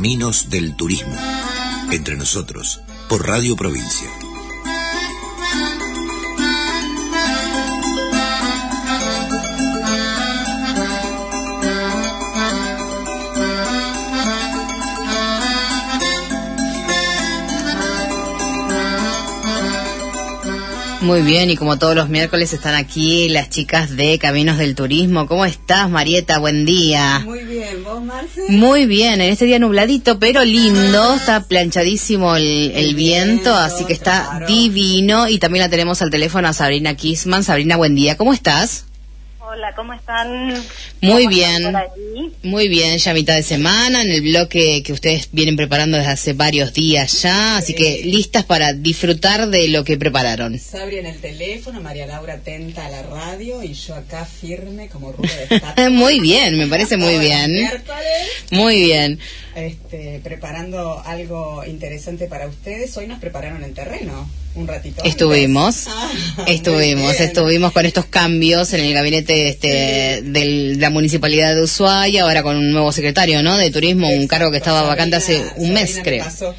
Caminos del Turismo. Entre nosotros, por Radio Provincia. Muy bien, y como todos los miércoles están aquí las chicas de Caminos del Turismo. ¿Cómo estás, Marieta? Buen día. Muy ¿vos, Marce? Muy bien, en este día nubladito, pero lindo. Está planchadísimo el, el viento, así que está divino. Y también la tenemos al teléfono a Sabrina Kisman. Sabrina, buen día. ¿Cómo estás? Hola, ¿cómo están? Muy ¿Cómo bien. están? Muy bien, ya mitad de semana, en el bloque que ustedes vienen preparando desde hace varios días ya, así que listas para disfrutar de lo que prepararon. Sabri en el teléfono, María Laura atenta a la radio y yo acá firme como rulo de estatua. Muy bien, me parece muy bien. Muy bien. este, preparando algo interesante para ustedes. Hoy nos prepararon en terreno, un ratito. Estuvimos. Ah, estuvimos, estuvimos con estos cambios en el gabinete este, de la municipalidad de Ushuaia, ahora con un nuevo secretario, ¿no? De turismo, un cargo que estaba vacante hace un mes, creo. pasó.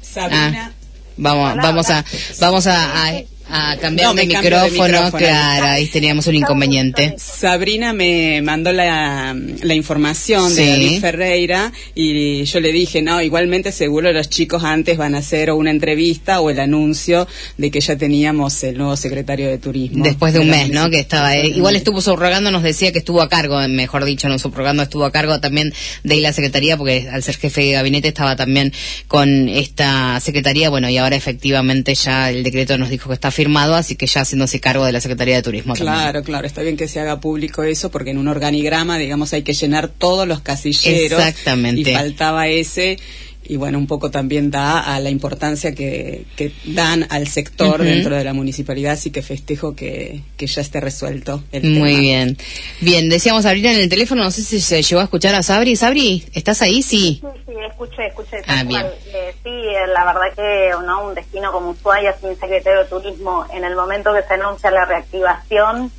Sabrina. Vamos, Hola, vamos a, vamos a, a- a cambiar No, de micrófono, micrófono. claro, ahí teníamos un inconveniente. Sabrina me mandó la, la información de. David Ferreira y yo le dije, no, igualmente seguro los chicos antes van a hacer una entrevista o el anuncio de que ya teníamos el nuevo secretario de turismo. Después de un mes, ¿no? Que estaba, eh, igual estuvo subrogando, nos decía que estuvo a cargo, mejor dicho, no subrogando, estuvo a cargo también de la secretaría, porque al ser jefe de gabinete estaba también con esta secretaría, bueno, y ahora efectivamente ya el decreto nos dijo que está firmado, así que ya haciéndose cargo de la Secretaría de Turismo también. Claro, claro, está bien que se haga público eso porque en un organigrama, digamos, hay que llenar todos los casilleros. Exactamente. Y faltaba ese. Y bueno, un poco también da a la importancia que, que dan al sector dentro de la municipalidad, así que festejo que, que ya esté resuelto el Muy tema. bien. Bien, decíamos Sabrina en el teléfono, no sé si se llegó a escuchar a Sabri. Sabri, ¿estás ahí? Sí. Sí, sí, escuché, escuché. Ah, bien. Eh, sí, eh, la verdad que no un destino como Ushuaia sin secretario de turismo en el momento que se anuncia la reactivación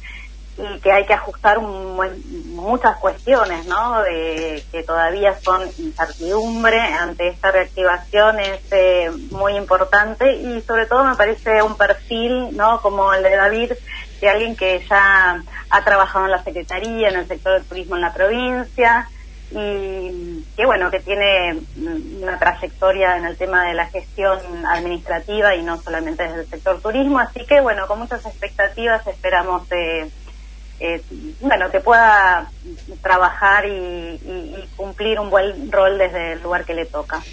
y que hay que ajustar un buen- muchas cuestiones, ¿no? De, que todavía son incertidumbre ante esta reactivación es eh, muy importante y sobre todo me parece un perfil, ¿no? Como el de David, de alguien que ya ha trabajado en la Secretaría, en el sector del turismo en la provincia, y que bueno que tiene una trayectoria en el tema de la gestión administrativa y no solamente desde el sector turismo así que bueno con muchas expectativas esperamos eh, eh, bueno que pueda trabajar y, y- y cumplir un buen rol desde el lugar que le toca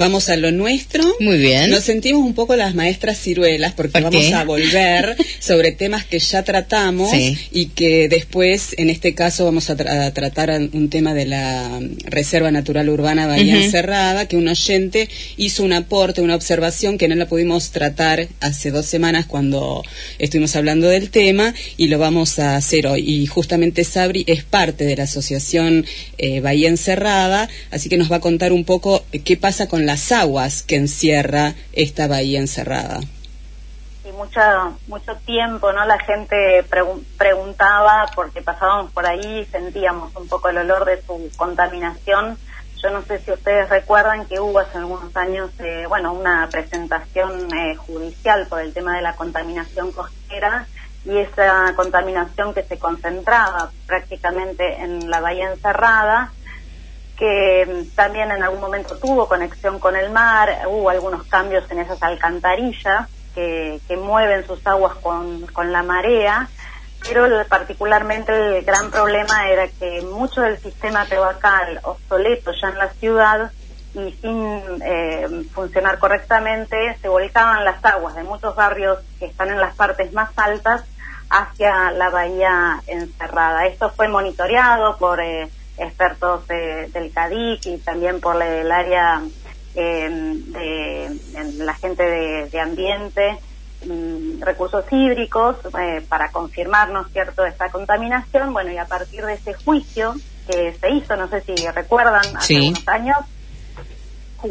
Vamos a lo nuestro. Muy bien. Nos sentimos un poco las maestras ciruelas porque ¿Por vamos a volver sobre temas que ya tratamos Sí. y que después, en este caso, vamos a, tra- a tratar un tema de la Reserva Natural Urbana Bahía. Encerrada, que un oyente hizo un aporte, una observación que no la pudimos tratar hace dos semanas cuando estuvimos hablando del tema y lo vamos a hacer hoy. Y justamente Sabri es parte de la asociación eh, Bahía Encerrada, así que nos va a contar un poco eh, qué pasa con las aguas que encierra esta bahía encerrada. y mucho mucho tiempo no la gente pregun- preguntaba porque pasábamos por ahí y sentíamos un poco el olor de su contaminación. Yo no sé si ustedes recuerdan que hubo hace algunos años eh, bueno una presentación eh, judicial por el tema de la contaminación costera y esa contaminación que se concentraba prácticamente en la bahía encerrada que mm, también en algún momento tuvo conexión con el mar, hubo algunos cambios en esas alcantarillas que, que mueven sus aguas con, con la marea, pero particularmente el gran problema era que mucho del sistema cloacal obsoleto ya en la ciudad y sin eh, funcionar correctamente se volcaban las aguas de muchos barrios que están en las partes más altas hacia la bahía encerrada. Esto fue monitoreado por eh, expertos eh, del CADIC y también por el área eh, de, la gente de, de ambiente, mm, recursos hídricos, eh, para confirmarnos cierto esta contaminación. Bueno, y a partir de ese juicio que se hizo, no sé si recuerdan, hace Sí. unos años,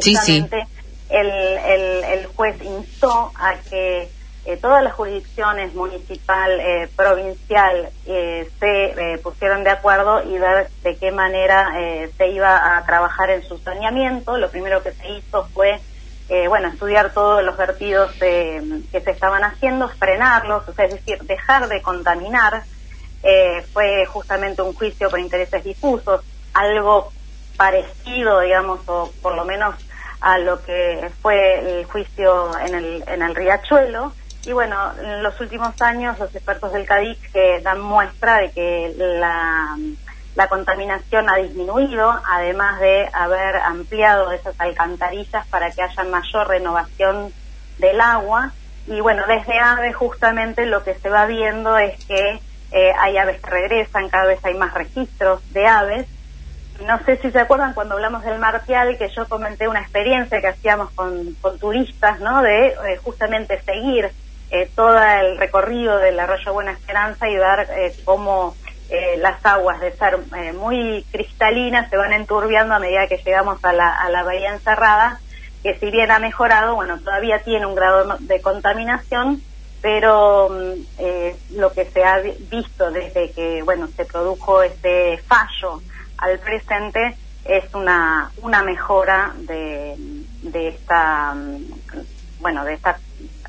Sí, sí. justamente el, el, el juez instó a que eh, todas las jurisdicciones municipal, eh, provincial, eh, se pusieron de acuerdo y ver de qué manera se iba a trabajar en su saneamiento. Lo primero que se hizo fue, bueno, estudiar todos los vertidos que se estaban haciendo, frenarlos, es decir, dejar de contaminar. fue justamente un juicio por intereses difusos, algo parecido, digamos, o por lo menos a lo que fue el juicio en el, en el riachuelo. Y bueno, en los últimos años los expertos del CADIC que dan muestra de que la, la contaminación ha disminuido, además de haber ampliado esas alcantarillas para que haya mayor renovación del agua. Y bueno, desde AVE justamente lo que se va viendo es que eh, hay aves que regresan, cada vez hay más registros de aves. No sé si se acuerdan cuando hablamos del martial que yo comenté una experiencia que hacíamos con, con turistas, ¿no? De eh, justamente seguir eh, todo el recorrido del arroyo Buena Esperanza y ver eh, cómo eh, las aguas de ser eh, muy cristalinas se van enturbiando a medida que llegamos a la, a la bahía encerrada, que si bien ha mejorado, bueno, todavía tiene un grado de contaminación, pero mm, lo que se ha visto desde que, bueno, se produjo este fallo al presente es una, una mejora de, de esta, mm, bueno, de esta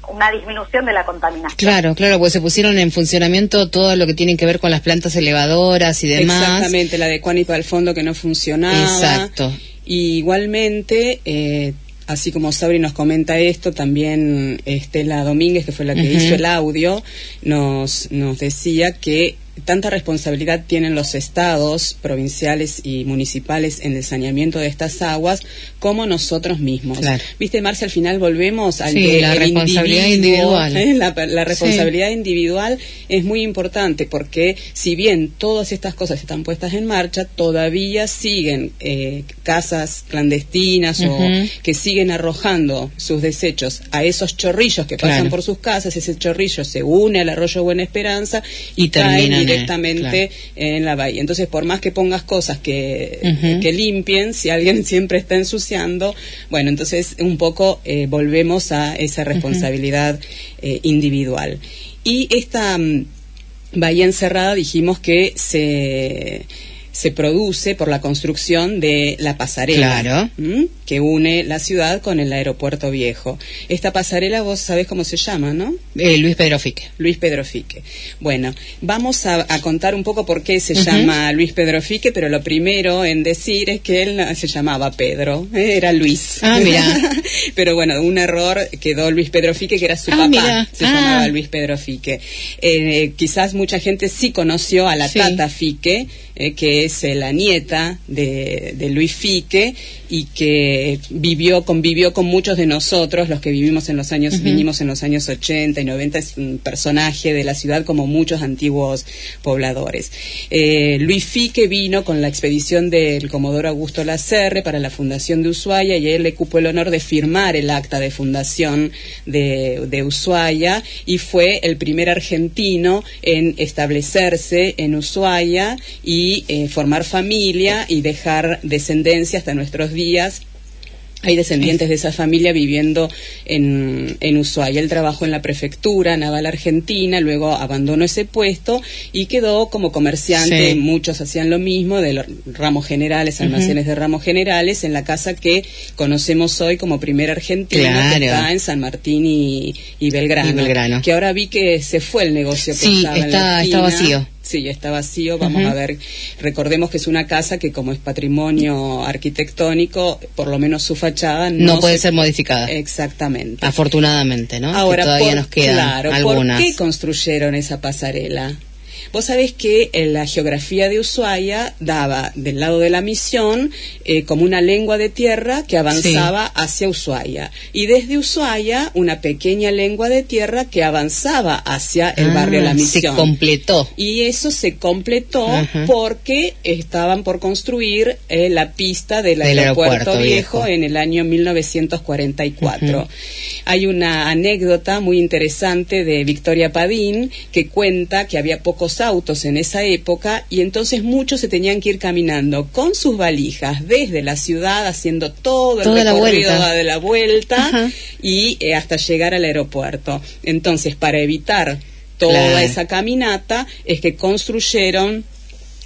una disminución de la contaminación. Claro, claro, pues se pusieron en funcionamiento todo lo que tiene que ver con las plantas elevadoras y demás. Exactamente, la de Cuanipa al fondo que no funcionaba. Exacto. Y igualmente, eh, así como Sabri nos comenta esto, también Estela Domínguez, que fue la que hizo el audio, nos, nos decía que tanta responsabilidad tienen los estados provinciales y municipales en el saneamiento de estas aguas como nosotros mismos. Viste, Marcia, al final volvemos a la responsabilidad individual. ¿eh? La, responsabilidad individual es muy importante porque si bien todas estas cosas están puestas en marcha, todavía siguen eh, casas clandestinas o que siguen arrojando sus desechos a esos chorrillos que pasan por sus casas. Ese chorrillo se une al arroyo Buena Esperanza y, termina directamente en la bahía. Entonces, por más que pongas cosas que, que limpien, si alguien siempre está ensuciando, bueno, entonces un poco eh, volvemos a esa responsabilidad eh, individual. Y esta mm, bahía encerrada dijimos que se se produce por la construcción de la pasarela que une la ciudad con el aeropuerto viejo. Esta pasarela, vos sabés cómo se llama, ¿no? Eh, Luis Pedro Fique. Luis Pedro Fique. Bueno, vamos a, contar un poco por qué se llama Luis Pedro Fique, pero lo primero en decir es que él se llamaba Pedro, ¿eh? era Luis. Ah, mira. pero bueno, un error quedó Luis Pedro Fique, que era su ah, papá, se ah. llamaba Luis Pedro Fique. Eh, quizás mucha gente sí conoció a la Tata Fique, que es la nieta de, de Luis Fique y que vivió, convivió con muchos de nosotros, los que vivimos en los años, vinimos en los años 80 y 90, es un personaje de la ciudad como muchos antiguos pobladores. Eh, Luis Fique vino con la expedición del Comodoro Augusto Lacerre para la fundación de Ushuaia y él le cupo el honor de firmar el acta de fundación de, de Ushuaia y fue el primer argentino en establecerse en Ushuaia y eh, formar familia y dejar descendencia hasta nuestros días. Hay descendientes de esa familia viviendo en, en Ushuaia. Él trabajó en la prefectura naval argentina, luego abandonó ese puesto y quedó como comerciante. Muchos hacían lo mismo, de los ramos generales, almacenes de ramos generales, en la casa que conocemos hoy como Primera Argentina, que está en San Martín y, Belgrano, Que ahora vi que se fue el negocio que estaba está, está vacío. Sí, está vacío. Vamos a ver. Recordemos que es una casa que, como es patrimonio arquitectónico, por lo menos su fachada no, puede ser modificada. Exactamente. Afortunadamente, ¿no? Ahora, todavía nos quedan claro, algunas. ¿Por qué construyeron esa pasarela? Vos sabés que en la geografía de Ushuaia daba del lado de la misión eh, como una lengua de tierra que avanzaba hacia Ushuaia. Y desde Ushuaia una pequeña lengua de tierra que avanzaba hacia el ah, barrio La Misión. Se completó. Y eso se completó porque estaban por construir eh, la pista del, aeropuerto, viejo, en el año 1944. Hay una anécdota muy interesante de Victoria Padín que cuenta que había pocos autos en esa época y entonces muchos se tenían que ir caminando con sus valijas desde la ciudad haciendo todo el Toda la recorrido vuelta. de la vuelta Ajá. y eh, hasta llegar al aeropuerto. Entonces, para evitar toda Claro. esa caminata, es que construyeron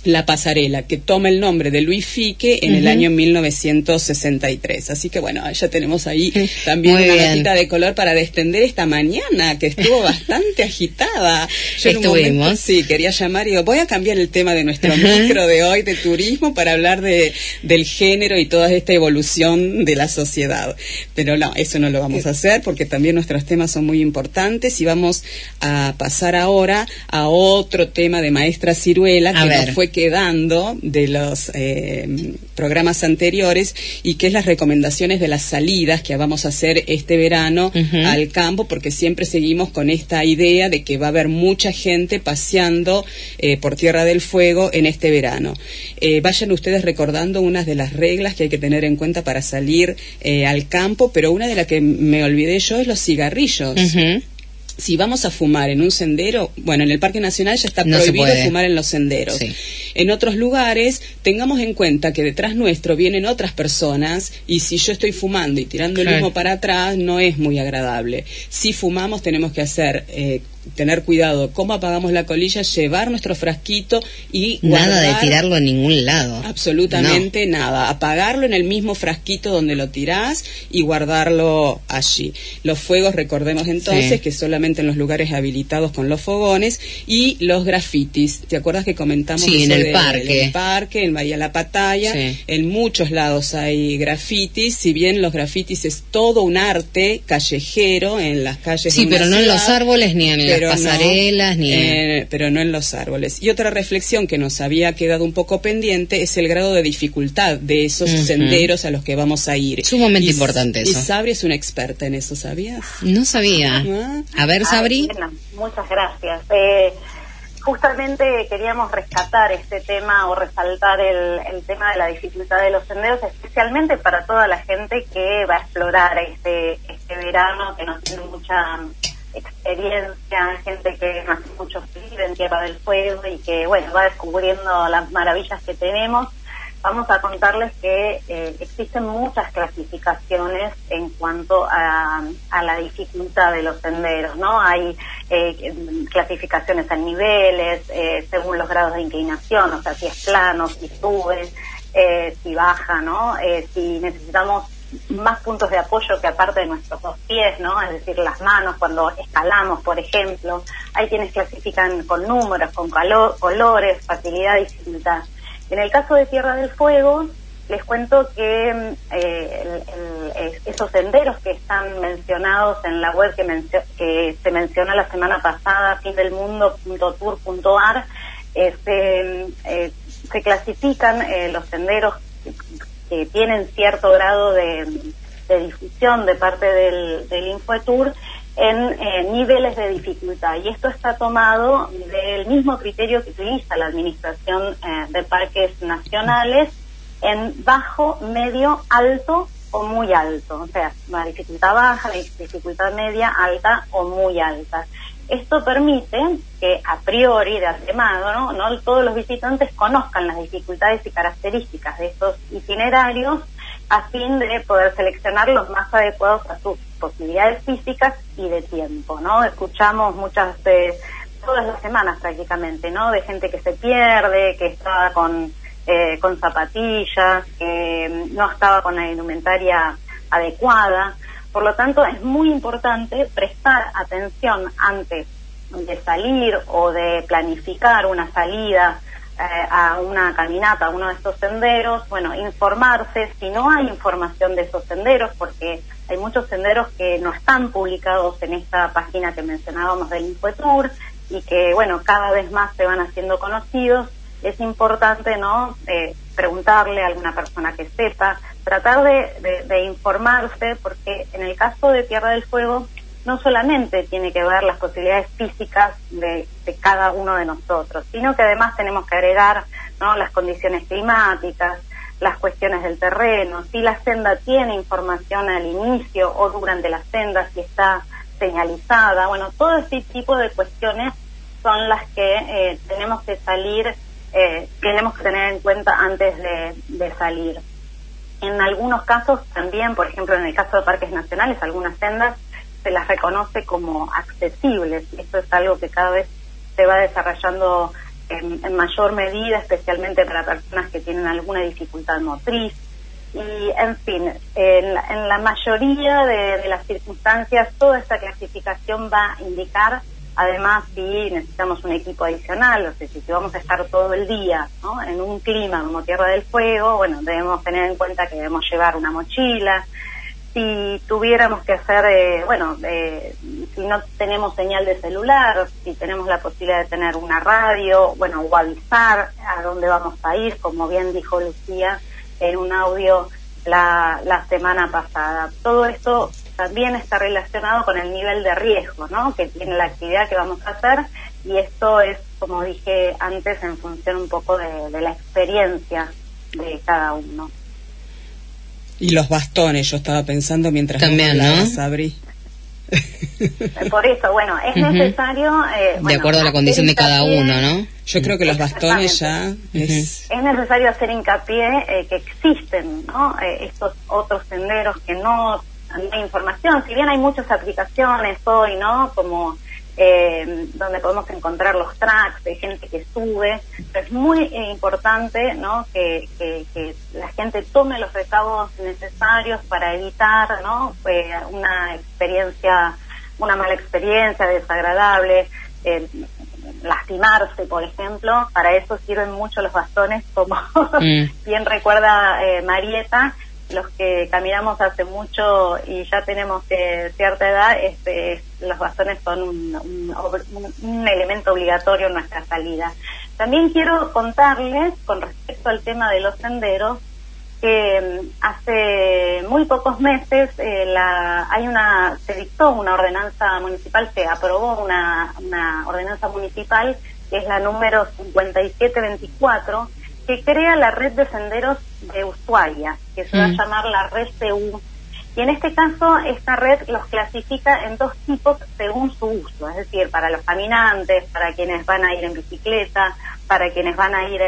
la pasarela, que toma el nombre de Luis Fique en el Ujú. año 1963. Así que bueno, ya tenemos ahí también Muy una bien. notita de color para destender esta mañana, que estuvo bastante agitada. Yo en un momento, Estuvimos. sí, quería llamar y digo, voy a cambiar el tema de nuestro micro de hoy de turismo para hablar de, del género y toda esta evolución de la sociedad. Pero no, eso no lo vamos a hacer porque también nuestros temas son muy importantes y vamos a pasar ahora a otro tema de maestra Ciruela A que nos fue quedando de los eh, programas anteriores y que es las recomendaciones de las salidas que vamos a hacer este verano al campo porque siempre seguimos con esta idea de que va a haber mucha gente paseando eh, por Tierra del Fuego en este verano. Eh, vayan ustedes recordando unas de las reglas que hay que tener en cuenta para salir eh, al campo, pero una de las que me olvidé yo es los cigarrillos. Si vamos a fumar en un sendero, bueno, en el Parque Nacional ya está No prohibido fumar en los senderos. Sí. En otros lugares, tengamos en cuenta que detrás nuestro vienen otras personas y si yo estoy fumando y tirando el humo para atrás, no es muy agradable. Si fumamos, tenemos que hacer, eh, tener cuidado cómo apagamos la colilla, llevar nuestro frasquito y Nada de guardar- tirarlo en ningún lado. Absolutamente nada. Apagarlo en el mismo frasquito donde lo tirás y guardarlo allí. Los fuegos, recordemos entonces Sí. que solamente en los lugares habilitados con los fogones y los grafitis. ¿Te acuerdas que comentamos Sí, en el de- parque. En el parque, en Bahía La Pataya. Sí. En muchos lados hay grafitis. Si bien los grafitis es todo un arte callejero en las calles Sí, de pero no en los ciudad, árboles ni en las pero no, pasarelas ni en... eh, pero no en los árboles. Y otra reflexión que nos había quedado un poco pendiente es el grado de dificultad de esos senderos a los que vamos a ir. Sumamente Y- importante Y eso. Sabri es una experta en eso, ¿sabías? No sabía. Ah. A ver, Sabri. Ah, bueno, muchas gracias. Eh, justamente queríamos rescatar este tema o resaltar el, el tema de la dificultad de los senderos, especialmente para toda la gente que va a explorar este, este verano, que no tiene mucha experiencia, gente que hace mucho frío en Tierra del Fuego y que, bueno, va descubriendo las maravillas que tenemos. Vamos a contarles que eh, existen muchas clasificaciones en cuanto a, a la dificultad de los senderos, ¿no? Hay eh, clasificaciones en niveles, eh, según los grados de inclinación, o sea, si es plano, si sube, eh, si baja, ¿no? Eh, si necesitamos más puntos de apoyo que aparte de nuestros dos pies, ¿no? Es decir, las manos cuando escalamos, por ejemplo. Hay quienes clasifican con números, con calo- colores, facilidad, dificultad. En el caso de Tierra del Fuego, les cuento que mm, eh, el- el- es- esos senderos que están mencionados en la web que, mencio- que se mencionó la semana pasada, findelmundo.tour.ar, eh, se, eh, se clasifican eh, los senderos que tienen cierto grado de, difusión de parte del, del en eh, niveles de dificultad. Y esto está tomado del mismo criterio que utiliza la Administración eh, de Parques Nacionales en bajo, medio, alto o muy alto. O sea, una dificultad baja, dificultad media, alta o muy alta. Esto permite que a priori, de antemano, ¿no? no todos los visitantes conozcan las dificultades y características de estos itinerarios a fin de poder seleccionar los más adecuados a sus posibilidades físicas y de tiempo, ¿no? Escuchamos muchas de todas las semanas prácticamente, ¿no? De gente que se pierde, que está con eh, con zapatillas, que no estaba con la indumentaria adecuada. Por lo tanto, es muy importante prestar atención antes de salir o de planificar una salida eh, a una caminata, a uno de estos senderos, bueno, informarse si no hay información de esos senderos, porque hay muchos senderos que no están publicados en esta página que mencionábamos del Infotour y que, bueno, cada vez más se van haciendo conocidos. Es importante, ¿no?, eh, preguntarle a alguna persona que sepa, tratar de, informarse, porque en el caso de Tierra del Fuego, no solamente tiene que ver las posibilidades físicas de, de, cada uno de nosotros, sino que además tenemos que agregar ¿no? las condiciones climáticas, las cuestiones del terreno, si la senda tiene información al inicio o durante la senda, si está señalizada, bueno, todo ese tipo de cuestiones son las que eh, tenemos que salir, eh, tenemos que tener en cuenta antes de, salir. En algunos casos también, por ejemplo, en el caso de parques nacionales, algunas sendas se las reconoce como accesibles. Esto es algo que cada vez se va desarrollando en, mayor medida, especialmente para personas que tienen alguna dificultad motriz. Y, en fin, en la, mayoría de, las circunstancias, toda esta clasificación va a indicar, además, si necesitamos un equipo adicional, o sea, si vamos a estar todo el día en un clima como Tierra del Fuego, bueno, debemos tener en cuenta que debemos llevar una mochila, si tuviéramos que hacer, eh, bueno, eh, si no tenemos señal de celular, si tenemos la posibilidad de tener una radio, bueno, o avisar a dónde vamos a ir, como bien dijo Lucía en un audio la, la semana pasada. Todo esto también está relacionado con el nivel de riesgo, ¿no? Que tiene la actividad que vamos a hacer y esto es, como dije antes, en función un poco de, de la experiencia de cada uno. Y los bastones, yo estaba pensando mientras También, ¿no? Sabri. Por eso, bueno, es necesario... Eh, de acuerdo a la condición de cada uno, ¿no? Yo creo que los bastones ya es... Es necesario hacer hincapié eh, que existen, ¿no? Eh, estos otros senderos que no, no hay información, si bien hay muchas aplicaciones hoy, ¿no? Como eh, donde podemos encontrar los tracks de gente que sube. es muy eh, importante ¿no? Que, la gente tome los recaudos necesarios para evitar ¿no? Eh, una experiencia, una mala experiencia desagradable. Eh, lastimarse, por ejemplo, para eso sirven mucho los bastones, como mm. bien recuerda Marieta, los que caminamos hace mucho y ya tenemos cierta edad, este, los bastones son un, elemento obligatorio en nuestra salida. También quiero contarles, con respecto al tema de los senderos, que mm, hace muy pocos meses eh, hay una, se dictó una ordenanza municipal, se aprobó una ordenanza municipal, que es la número 5724, que crea la red de senderos de Ushuaia, que se va a mm. llamar la red CU. Y en este caso, esta red los clasifica en dos tipos según su uso, es decir, para los caminantes, para quienes van a ir en bicicleta, para quienes van a ir,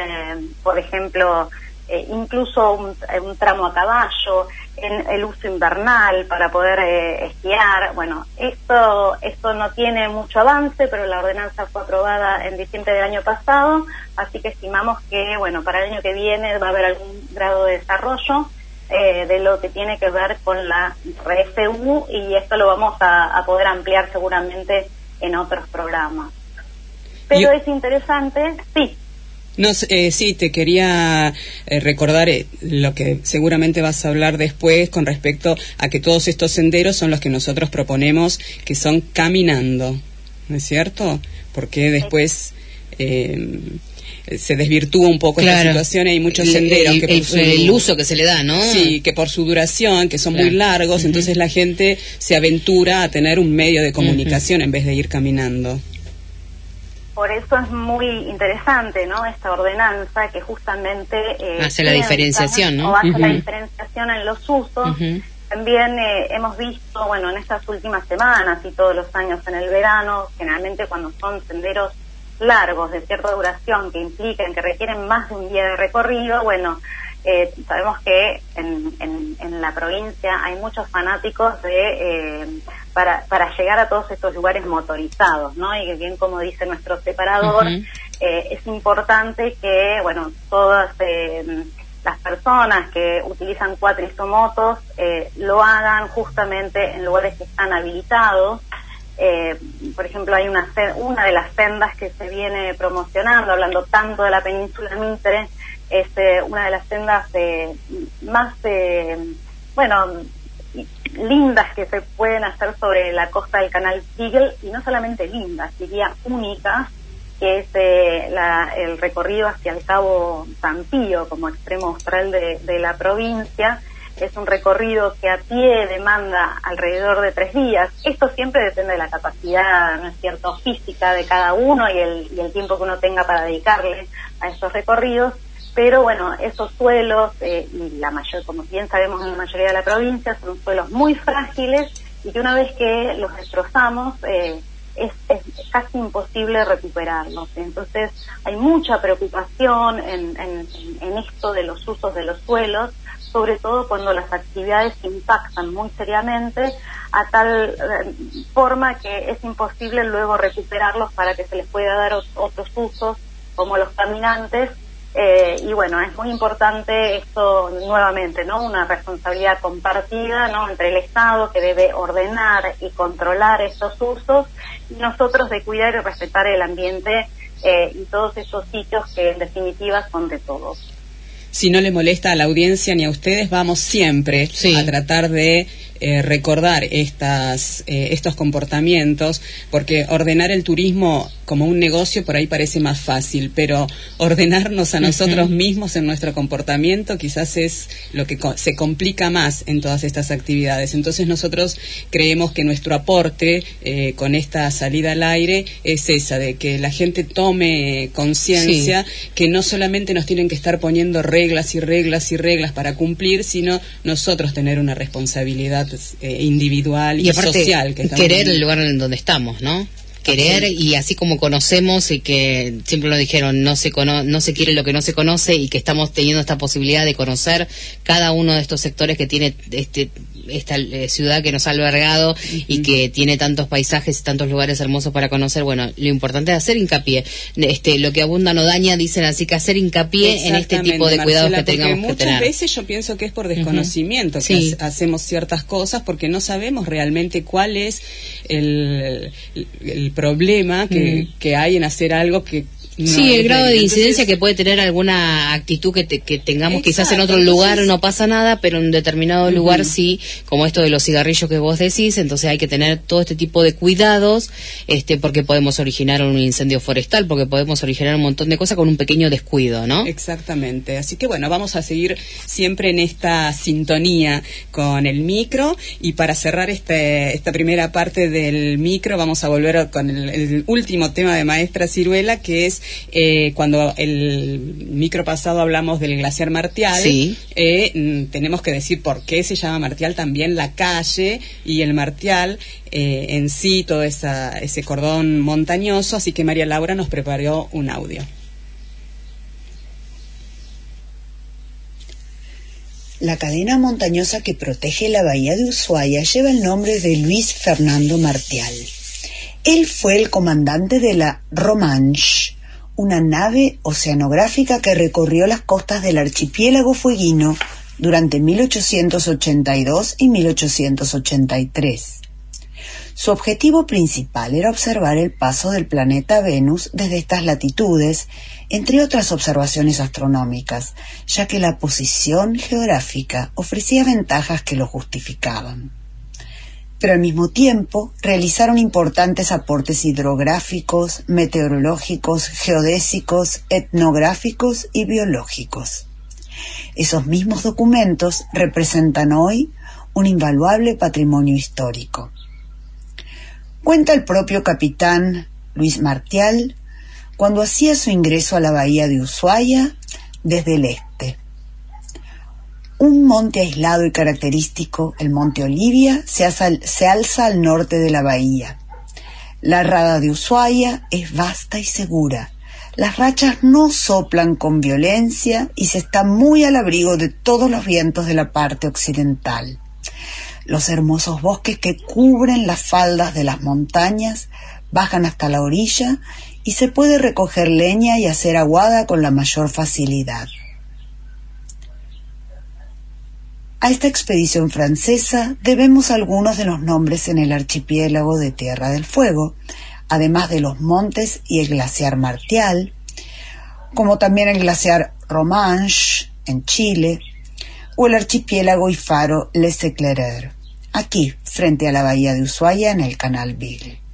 por ejemplo, eh, incluso un, tramo a caballo, en el uso invernal para poder eh, esquiar. Bueno, esto, esto no tiene mucho avance, pero la ordenanza fue aprobada en diciembre del año pasado, así que estimamos que, bueno, para el año que viene va a haber algún grado de desarrollo. Eh, de lo que tiene que ver con la RFU y esto lo vamos a, poder ampliar seguramente en otros programas. Pero es interesante, sí, no, eh, sí, te quería eh, recordar eh, lo que seguramente vas a hablar después con respecto a que todos estos senderos son los que nosotros proponemos que son caminando, ¿no es cierto? Porque después eh, se desvirtúa un poco la situación y hay muchos senderos el, que por el, uso que se le da, ¿no? Sí, que por su duración, que son muy largos, entonces la gente se aventura a tener un medio de comunicación en vez de ir caminando. Por eso es muy interesante, ¿no? Esta ordenanza que justamente eh, hace la diferenciación, ¿no? O hace la diferenciación en los usos. También eh, hemos visto, bueno, en estas últimas semanas y todos los años en el verano, generalmente cuando son senderos largos de cierta duración que implican que requieren más de un día de recorrido, bueno, eh, sabemos que en, en, la provincia hay muchos fanáticos de eh, para, para llegar a todos estos lugares motorizados, ¿no? Y que bien como dice nuestro separador, eh, es importante que, bueno, todas las personas que utilizan cuatristomotos lo hagan justamente en lugares que están habilitados. por ejemplo, hay una, una de las sendas que se viene promocionando, hablando tanto de la península Mitre, es eh, una de las sendas eh, más, eh, bueno, lindas que se pueden hacer sobre la costa del canal Beagle, y no solamente lindas, diría únicas, que es el recorrido hacia el cabo Pío como extremo austral de, de, la provincia. Es un recorrido que a pie demanda alrededor de tres días. Esto siempre depende de la capacidad, ¿no es cierto?, física de cada uno y el, y el tiempo que uno tenga para dedicarle a estos recorridos pero bueno, esos suelos, eh, y la mayor, como bien sabemos en la mayoría de la provincia, son suelos muy frágiles y que una vez que los destrozamos, eh, es, casi imposible recuperarlos. Entonces hay mucha preocupación en, esto de los usos de los suelos, sobre todo cuando las actividades impactan muy seriamente a tal eh, forma que es imposible luego recuperarlos para que se les pueda dar otros usos, como los caminantes, eh, y bueno, es muy importante esto nuevamente, ¿no? Una responsabilidad compartida, ¿no? Entre el Estado que debe ordenar y controlar estos usos y nosotros de cuidar y respetar el ambiente eh, y todos esos sitios que en definitiva son de todos. Si no le molesta a la audiencia ni a ustedes, vamos siempre a tratar de eh, recordar estas, eh, estos comportamientos, porque ordenar el turismo como un negocio por ahí parece más fácil, pero ordenarnos a nosotros mismos en nuestro comportamiento quizás es lo que se complica más en todas estas actividades. Entonces nosotros creemos que nuestro aporte eh, con esta salida al aire es esa, de que la gente tome conciencia que no solamente nos tienen que estar poniendo reglas y reglas y reglas para cumplir, sino nosotros tener una responsabilidad eh, individual y, social. Que querer el lugar en donde estamos, ¿no? Querer y así como conocemos y que siempre lo dijeron no se no se quiere lo que no se conoce y que estamos teniendo esta posibilidad de conocer cada uno de estos sectores que tiene este esta eh, ciudad que nos ha albergado y que tiene tantos paisajes y tantos lugares hermosos para conocer, bueno, lo importante es hacer hincapié. Este, lo que abunda no daña, dicen así que hacer hincapié en este tipo de cuidados que tengamos que tener. Muchas veces yo pienso que es por desconocimiento que hacemos ciertas cosas porque no sabemos realmente cuál es el, el problema que, que hay en hacer algo que sí, el grado de incidencia que puede tener alguna actitud que, que tengamos quizás en otro lugar no pasa nada, pero en un determinado lugar sí, como esto de los cigarrillos que vos decís, entonces hay que tener todo este tipo de cuidados, este, porque podemos originar un incendio forestal, porque podemos originar un montón de cosas con un pequeño descuido, ¿no? Exactamente. Así que bueno, vamos a seguir siempre en esta sintonía con el micro y para cerrar este, esta primera parte del micro vamos a volver con el último tema de Maestra Ciruela que es eh, cuando el micro pasado hablamos del glaciar Martial, eh, mm, tenemos que decir por qué se llama Martial también la calle y el Martial eh, en sí, todo ese cordón montañoso, así que María Laura nos preparó un audio. La cadena montañosa que protege la bahía de Ushuaia lleva el nombre de Luis Fernando Martial. Él fue el comandante de la Romanche, una nave oceanográfica que recorrió las costas del archipiélago fueguino durante 1882 y 1883. Su objetivo principal era observar el paso del planeta Venus desde estas latitudes, entre otras observaciones astronómicas, ya que la posición geográfica ofrecía ventajas que lo justificaban pero al mismo tiempo realizaron importantes aportes hidrográficos, meteorológicos, geodésicos, etnográficos y biológicos. Esos mismos documentos representan hoy un invaluable patrimonio histórico. Cuenta el propio capitán Luis Martial cuando hacía su ingreso a la bahía de Ushuaia desde el este. Un monte aislado y característico, el monte Olivia, se, alza al norte de la bahía. La rada de Ushuaia es vasta y segura. Las rachas no soplan con violencia y se está muy al abrigo de todos los vientos de la parte occidental. Los hermosos bosques que cubren las faldas de las montañas bajan hasta la orilla y se puede recoger leña y hacer aguada con la mayor facilidad. A esta expedición francesa debemos algunos de los nombres en el archipiélago de Tierra del Fuego, además de los montes y el glaciar Martial, como también el glaciar Romanche en Chile, o el archipiélago y faro Les Éclaireurs, aquí, frente a la bahía de Ushuaia en el canal Beagle.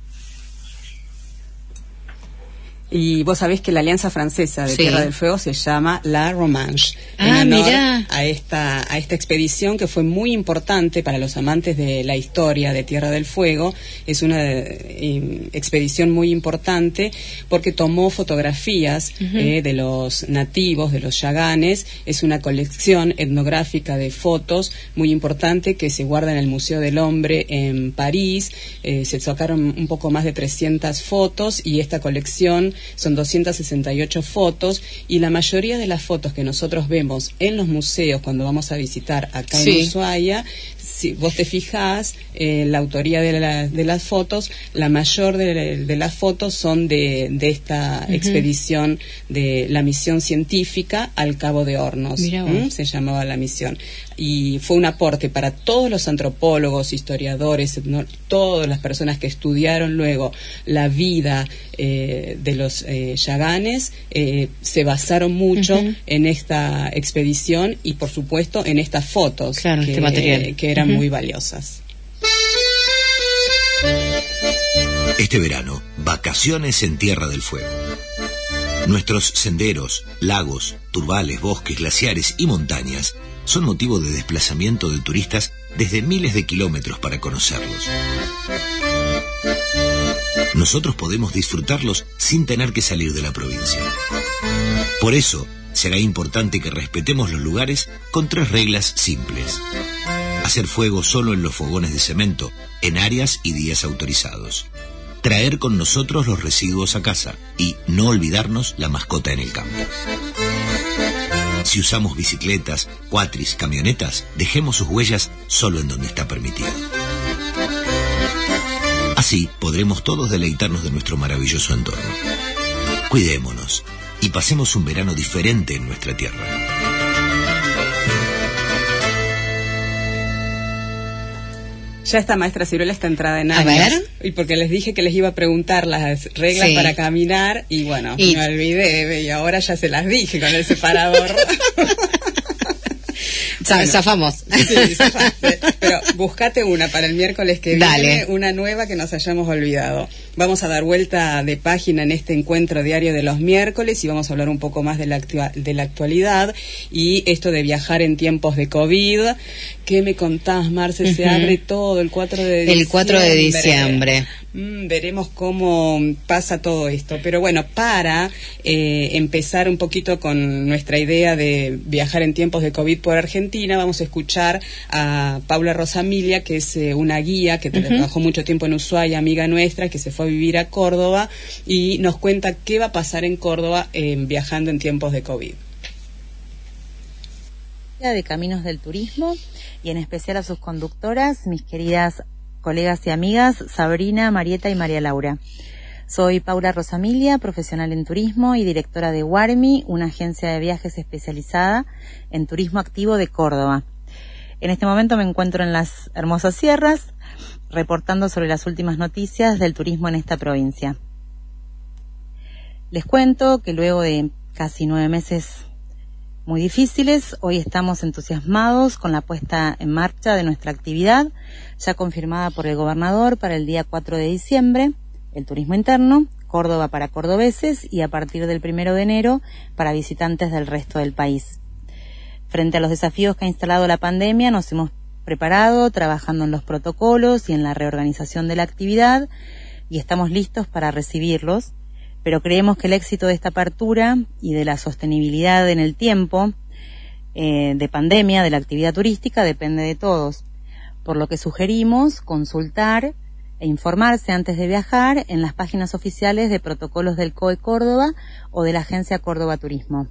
Y vos sabés que la Alianza Francesa de Tierra del Fuego se llama La Romanche. Ah, en honor mirá. a esta, a esta expedición que fue muy importante para los amantes de la historia de Tierra del Fuego. Es una eh, expedición muy importante porque tomó fotografías eh, de los nativos, de los yaganes. Es una colección etnográfica de fotos muy importante que se guarda en el Museo del Hombre en París. Eh, se sacaron un poco más de 300 fotos y esta colección son 268 fotos y la mayoría de las fotos que nosotros vemos en los museos cuando vamos a visitar acá Sí. en Ushuaia, si vos te fijás, eh, la autoría de, la- de las fotos, la mayor de, de las fotos son de, de esta expedición de la misión científica al Cabo de Hornos. Mirá vos. ¿m? Se llamaba la misión. Y fue un aporte para todos los antropólogos, historiadores, etno- todas las personas que estudiaron luego la vida eh, de los eh, yaganes, eh, se basaron mucho en esta expedición y, por supuesto, en estas fotos Claro, que, este material. que eran muy valiosas. Este verano, vacaciones en Tierra del Fuego. Nuestros senderos, lagos, turbales, bosques, glaciares y montañas son motivo de desplazamiento de turistas desde miles de kilómetros para conocerlos. Nosotros podemos disfrutarlos sin tener que salir de la provincia. Por eso, será importante que respetemos los lugares con tres reglas simples. Hacer fuego solo en los fogones de cemento, en áreas y días autorizados. Traer con nosotros los residuos a casa y no olvidarnos la mascota en el campo. Si usamos bicicletas, cuatris, camionetas, dejemos sus huellas solo en donde está permitido. Así podremos todos deleitarnos de nuestro maravilloso entorno. Cuidémonos y pasemos un verano diferente en nuestra tierra. Ya está maestra Ciruela está entrada en A años. ver. Y porque les dije que les iba a preguntar las reglas Sí. para caminar y bueno, Y- me olvidé y ahora ya se las dije con el separador. Bueno. Zafamos. Sí, zafaste. pero buscate una para el miércoles que Dale. viene, una nueva que nos hayamos olvidado. Vamos a dar vuelta de página en este encuentro diario de los miércoles y vamos a hablar un poco más de la, actua- de la actualidad y esto de viajar en tiempos de COVID. ¿Qué me contás, Marce? Se abre todo el 4 de diciembre. El 4 de diciembre. Mm, veremos cómo pasa todo esto. Pero bueno, para eh, empezar un poquito con nuestra idea de viajar en tiempos de COVID por Argentina, vamos a escuchar a Paula Rosamilia, que es eh, una guía que trabajó mucho tiempo en Ushuaia, amiga nuestra, que se fue a vivir a Córdoba y nos cuenta qué va a pasar en Córdoba eh, viajando en tiempos de COVID. De Caminos del Turismo y en especial a sus conductoras, mis queridas colegas y amigas Sabrina, Marieta y María Laura. Soy Paula Rosamilia, profesional en turismo y directora de Warmi, una agencia de viajes especializada en turismo activo de Córdoba. En este momento me encuentro en las hermosas sierras, reportando sobre las últimas noticias del turismo en esta provincia. Les cuento que luego de casi nueve meses muy difíciles. Hoy estamos entusiasmados con la puesta en marcha de nuestra actividad, ya confirmada por el gobernador para el día 4 de diciembre, el turismo interno, Córdoba para cordobeses y a partir del primero de enero para visitantes del resto del país. Frente a los desafíos que ha instalado la pandemia, nos hemos preparado trabajando en los protocolos y en la reorganización de la actividad y estamos listos para recibirlos pero creemos que el éxito de esta apertura y de la sostenibilidad en el tiempo eh, de pandemia de la actividad turística depende de todos, por lo que sugerimos consultar e informarse antes de viajar en las páginas oficiales de protocolos del COE Córdoba o de la Agencia Córdoba Turismo.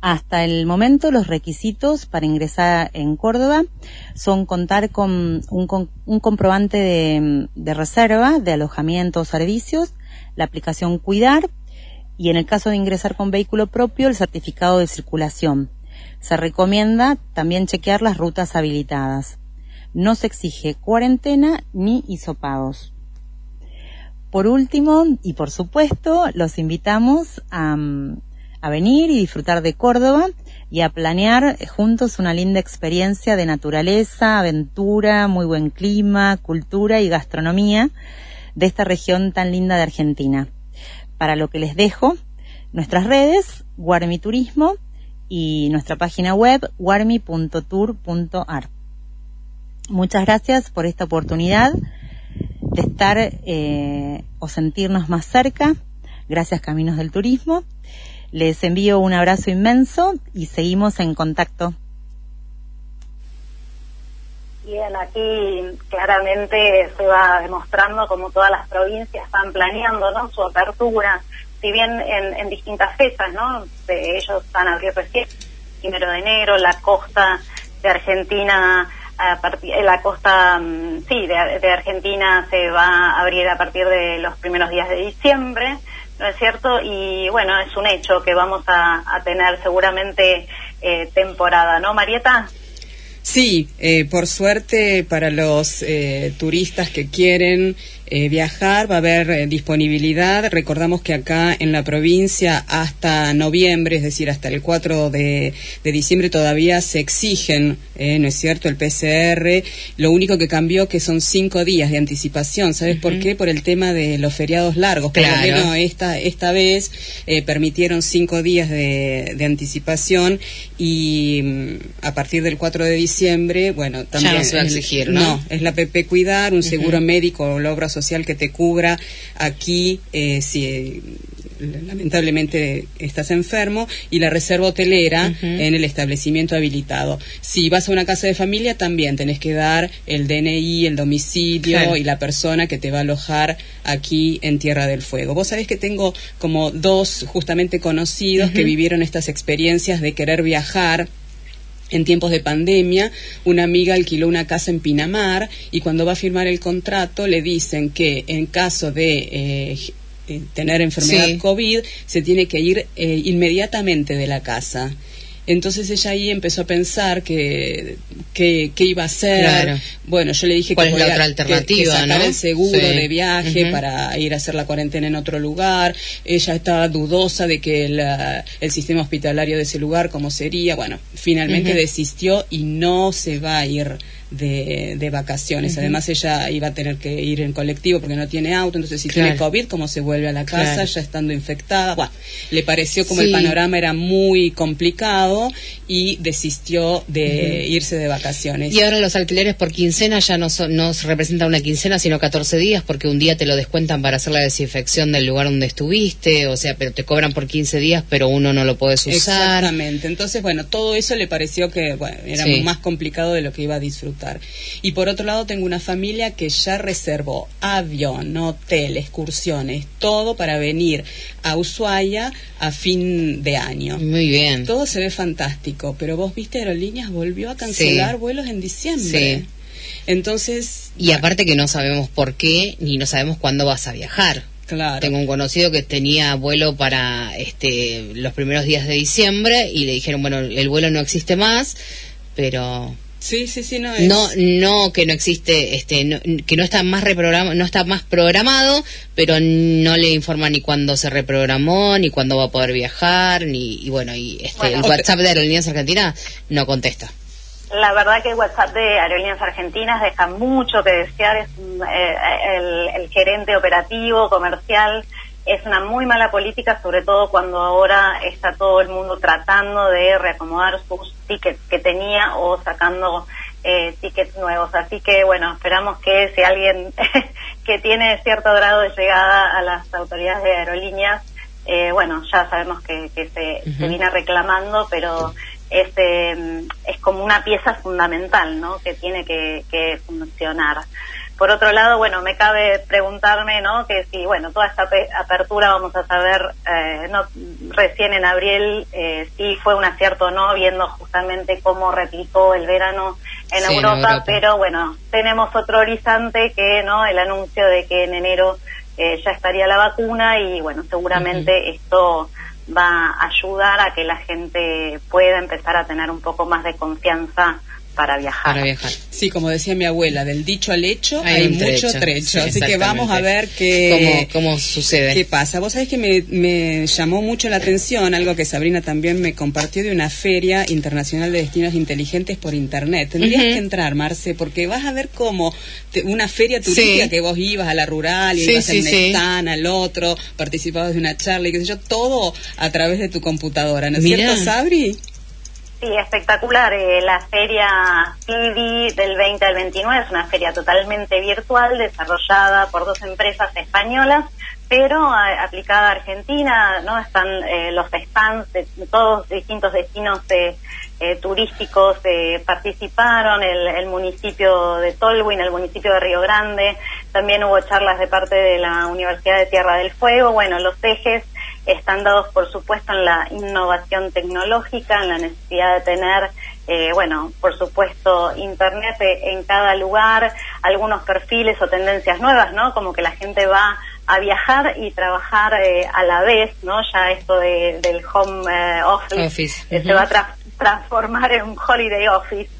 Hasta el momento los requisitos para ingresar en Córdoba son contar con un, comprobante de reserva de alojamiento o servicios, la aplicación Cuidar y en el caso de ingresar con vehículo propio el certificado de circulación. Se recomienda también chequear las rutas habilitadas. No se exige cuarentena ni hisopados. Por último, y por supuesto, los invitamos a, a venir y disfrutar de Córdoba y a planear juntos una linda experiencia de naturaleza, aventura, muy buen clima, cultura y gastronomía de esta región tan linda de Argentina. para lo que les dejo nuestras redes, Guarmi Turismo, y nuestra página web, guarmi.tour.ar. Muchas gracias por esta oportunidad de estar eh, o sentirnos más cerca. Gracias Caminos del Turismo. Les envío un abrazo inmenso y seguimos en contacto. Bien, aquí claramente se va demostrando como todas las provincias están planeando ¿no? su apertura, si bien en, distintas fechas, ¿no? ellos van a abrir recién, primero de enero, la costa de Argentina a partir, la costa, mm, sí, de, Argentina se va a abrir a partir de los primeros días de diciembre, ¿no es cierto? Y bueno, es un hecho que vamos a, tener seguramente eh, temporada, ¿no, Marieta? Sí, eh, por suerte para los eh, turistas que quieren eh, viajar va a haber eh, disponibilidad. Recordamos que acá en la provincia hasta noviembre, es decir, hasta el 4 de, diciembre todavía se exigen, eh, ¿no es cierto?, el PCR. Lo único que cambió que son cinco días de anticipación. ¿Sabes por qué? Por el tema de los feriados largos. Claro. esta, esta vez permitieron cinco días de, anticipación y mm, a partir del 4 de diciembre, bueno, también... no se va a exigir, ¿no? No, es la PP Cuidar, un seguro médico o la obra social social que te cubra aquí eh, si eh, lamentablemente estás enfermo y la reserva hotelera en el establecimiento habilitado. Si vas a una casa de familia también tenés que dar el DNI, el domicilio y la persona que te va a alojar aquí en Tierra del Fuego. Vos sabés que tengo como dos justamente conocidos que vivieron estas experiencias de querer viajar en tiempos de pandemia, una amiga alquiló una casa en Pinamar y cuando va a firmar el contrato le dicen que en caso de eh, eh, tener enfermedad COVID se tiene que ir eh, inmediatamente de la casa. Entonces ella ahí empezó a pensar que, que, iba a hacer. Bueno, yo le dije que, la otra alternativa, sacar el seguro de viaje para ir a hacer la cuarentena en otro lugar. Ella estaba dudosa de que el, el sistema hospitalario de ese lugar, cómo sería. Bueno, finalmente desistió y no se va a ir de, de vacaciones. Además, ella iba a tener que ir en colectivo porque no tiene auto, entonces si tiene COVID, ¿cómo se vuelve a la casa ya estando infectada? Bueno, le pareció como el panorama era muy complicado y desistió de irse de vacaciones. Y ahora los alquileres por quincena ya no, no representan una quincena, sino 14 días, porque un día te lo descuentan para hacer la desinfección del lugar donde estuviste, o sea, pero te cobran por 15 días, pero uno no lo puedes usar. Exactamente. Entonces, bueno, todo eso le pareció que bueno, era más complicado de lo que iba a disfrutar. Y por otro lado tengo una familia que ya reservó avión, hotel, excursiones, todo para venir a Ushuaia a fin de año. Muy bien. Todo se ve fantástico, pero vos viste Aerolíneas volvió a cancelar vuelos en diciembre. Sí. Entonces... Y aparte que no sabemos por qué ni no sabemos cuándo vas a viajar. Claro. Tengo un conocido que tenía vuelo para este los primeros días de diciembre y le dijeron, bueno, el vuelo no existe más, pero Sí, sí, sí, no No, no que no existe, este, que no está más reprogramado, no está más programado, pero no le informa ni cuándo se reprogramó, ni cuándo va a poder viajar, ni, y bueno, y este, el WhatsApp de Aerolíneas Argentinas no contesta. La verdad que el WhatsApp de Aerolíneas Argentinas deja mucho que desear, es eh, el, el gerente operativo, comercial, es una muy mala política, sobre todo cuando ahora está todo el mundo tratando de reacomodar sus tickets que tenía o sacando eh, tickets nuevos. Así que, bueno, esperamos que si alguien que tiene cierto grado de llegada a las autoridades de aerolíneas, eh, bueno, ya sabemos que, se, viene reclamando, pero este es como una pieza fundamental, ¿no? Que tiene que, que funcionar. Por otro lado, bueno, me cabe preguntarme, ¿no? Que si, bueno, toda esta apertura vamos a saber, eh, no, recién en abril, eh, si fue un acierto o no, viendo justamente cómo replicó el verano en, Europa, pero bueno, tenemos otro horizonte que, ¿no? El anuncio de que en enero eh, ya estaría la vacuna y, bueno, seguramente esto va a ayudar a que la gente pueda empezar a tener un poco más de confianza para viajar. Para viajar. Sí, como decía mi abuela, del dicho al hecho hay, mucho trecho. Así que vamos a ver qué, ¿Cómo, sucede. ¿Qué pasa? Vos sabés que me, me, llamó mucho la atención algo que Sabrina también me compartió de una feria internacional de destinos inteligentes por internet. Tendrías que entrar, Marce, porque vas a ver cómo una feria turística que vos ibas a la rural y ibas al al otro, participabas de una charla y qué sé yo, todo a través de tu computadora, ¿no es cierto, Sabri? Sí, espectacular. Eh, la feria PIDI del 20 al 29 es una feria totalmente virtual desarrollada por dos empresas españolas, pero eh, aplicada a Argentina, ¿no? Están eh, los stands de todos distintos destinos turísticos participaron, el, el, municipio de Tolwyn, el municipio de Río Grande, también hubo charlas de parte de la Universidad de Tierra del Fuego, bueno, los ejes están dados, por supuesto, en la innovación tecnológica, en la necesidad de tener, eh, bueno, por supuesto, Internet en cada lugar, algunos perfiles o tendencias nuevas, ¿no? Como que la gente va a viajar y trabajar eh, a la vez, ¿no? Ya esto del home eh, office, se va a transformar en un holiday office.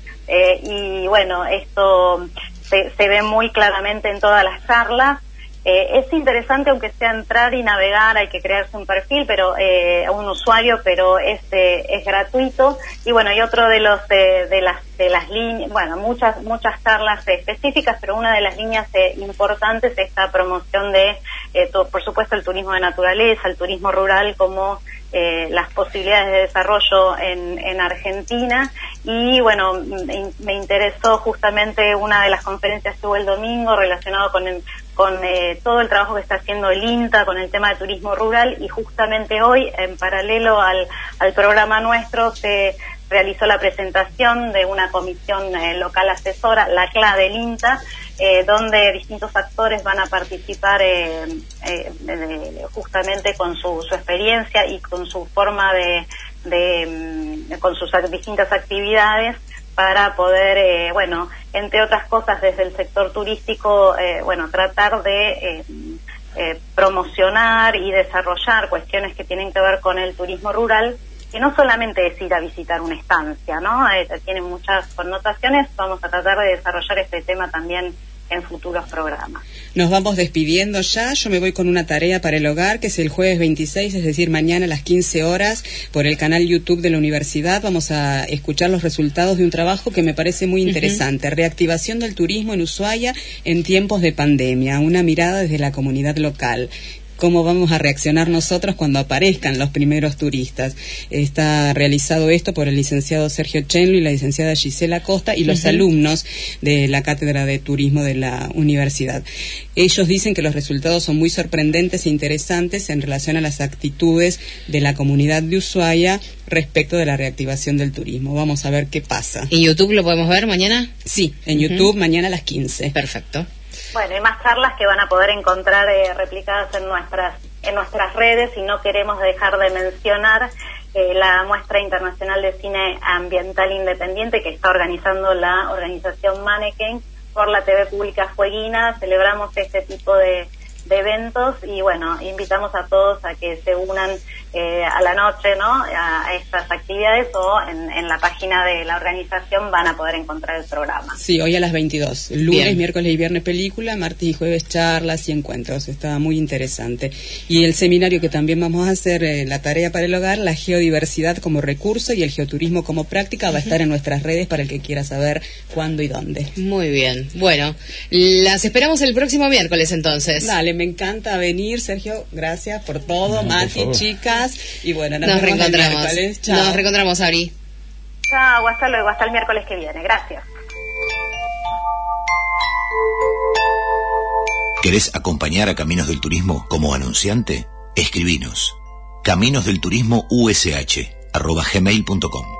y bueno, esto se, se ve muy claramente en todas las charlas. Eh, es interesante, aunque sea entrar y navegar, hay que crearse un perfil, pero eh, un usuario, pero este es gratuito. Y bueno, y otro de los de las de las líneas, bueno, muchas muchas charlas específicas, pero una de las líneas eh, importantes es esta promoción de, por supuesto, el turismo de naturaleza, el turismo rural como las posibilidades de desarrollo en, en Argentina y bueno, me, interesó justamente una de las conferencias que hubo el domingo relacionado con el, con eh, todo el trabajo que está haciendo el INTA con el tema de turismo rural y justamente hoy, en paralelo al, al programa nuestro, se realizó la presentación de una comisión eh, local asesora, la CLA del INTA, eh, donde distintos actores van a participar justamente con su, su, experiencia y con su forma de, de mm, con sus distintas actividades para poder, eh, bueno, entre otras cosas desde el sector turístico, eh, bueno, tratar de eh, promocionar y desarrollar cuestiones que tienen que ver con el turismo rural, que no solamente es ir a visitar una estancia, ¿no? tiene muchas connotaciones, vamos a tratar de desarrollar este tema también en futuros programas. Nos vamos despidiendo ya. Yo me voy con una tarea para el hogar, que es el jueves 26, es decir, mañana a las 15 horas, por el canal YouTube de la universidad. Vamos a escuchar los resultados de un trabajo que me parece muy interesante. Reactivación del turismo en Ushuaia en tiempos de pandemia. Una mirada desde la comunidad local cómo vamos a reaccionar nosotros cuando aparezcan los primeros turistas. Está realizado esto por el licenciado Sergio Chenlo y la licenciada Gisela Costa y los alumnos de la Cátedra de Turismo de la universidad. Ellos dicen que los resultados son muy sorprendentes e interesantes en relación a las actitudes de la comunidad de Ushuaia respecto de la reactivación del turismo. Vamos a ver qué pasa. ¿En YouTube lo podemos ver mañana? Sí, en YouTube mañana a las 15. Perfecto. Bueno, hay más charlas que van a poder encontrar eh, replicadas en nuestras en nuestras redes y no queremos dejar de mencionar eh, la muestra internacional de cine ambiental independiente que está organizando la organización Mannequin por la TV pública Fueguina. Celebramos este tipo de eventos y bueno, invitamos a todos a que se unan eh, a la noche ¿no? a, estas actividades o en, la página de la organización van a poder encontrar el programa. Sí, hoy a las 22. Lunes, miércoles y viernes película, martes y jueves charlas y encuentros. Está muy interesante. Y el seminario que también vamos a hacer, eh, la tarea para el hogar, la geodiversidad como recurso y el geoturismo como práctica va a estar en nuestras redes para el que quiera saber cuándo y dónde. Muy bien. Bueno, las esperamos el próximo miércoles entonces. Dale, me encanta venir, Sergio. Gracias por todo. Mati, chicas. Y bueno, nos, reencontramos. Nos reencontramos, Ari. Chao, hasta luego, hasta el miércoles que viene. Gracias. ¿Querés acompañar a Caminos del Turismo como anunciante? Escribinos. Caminos del Turismo USH, arroba gmail.com.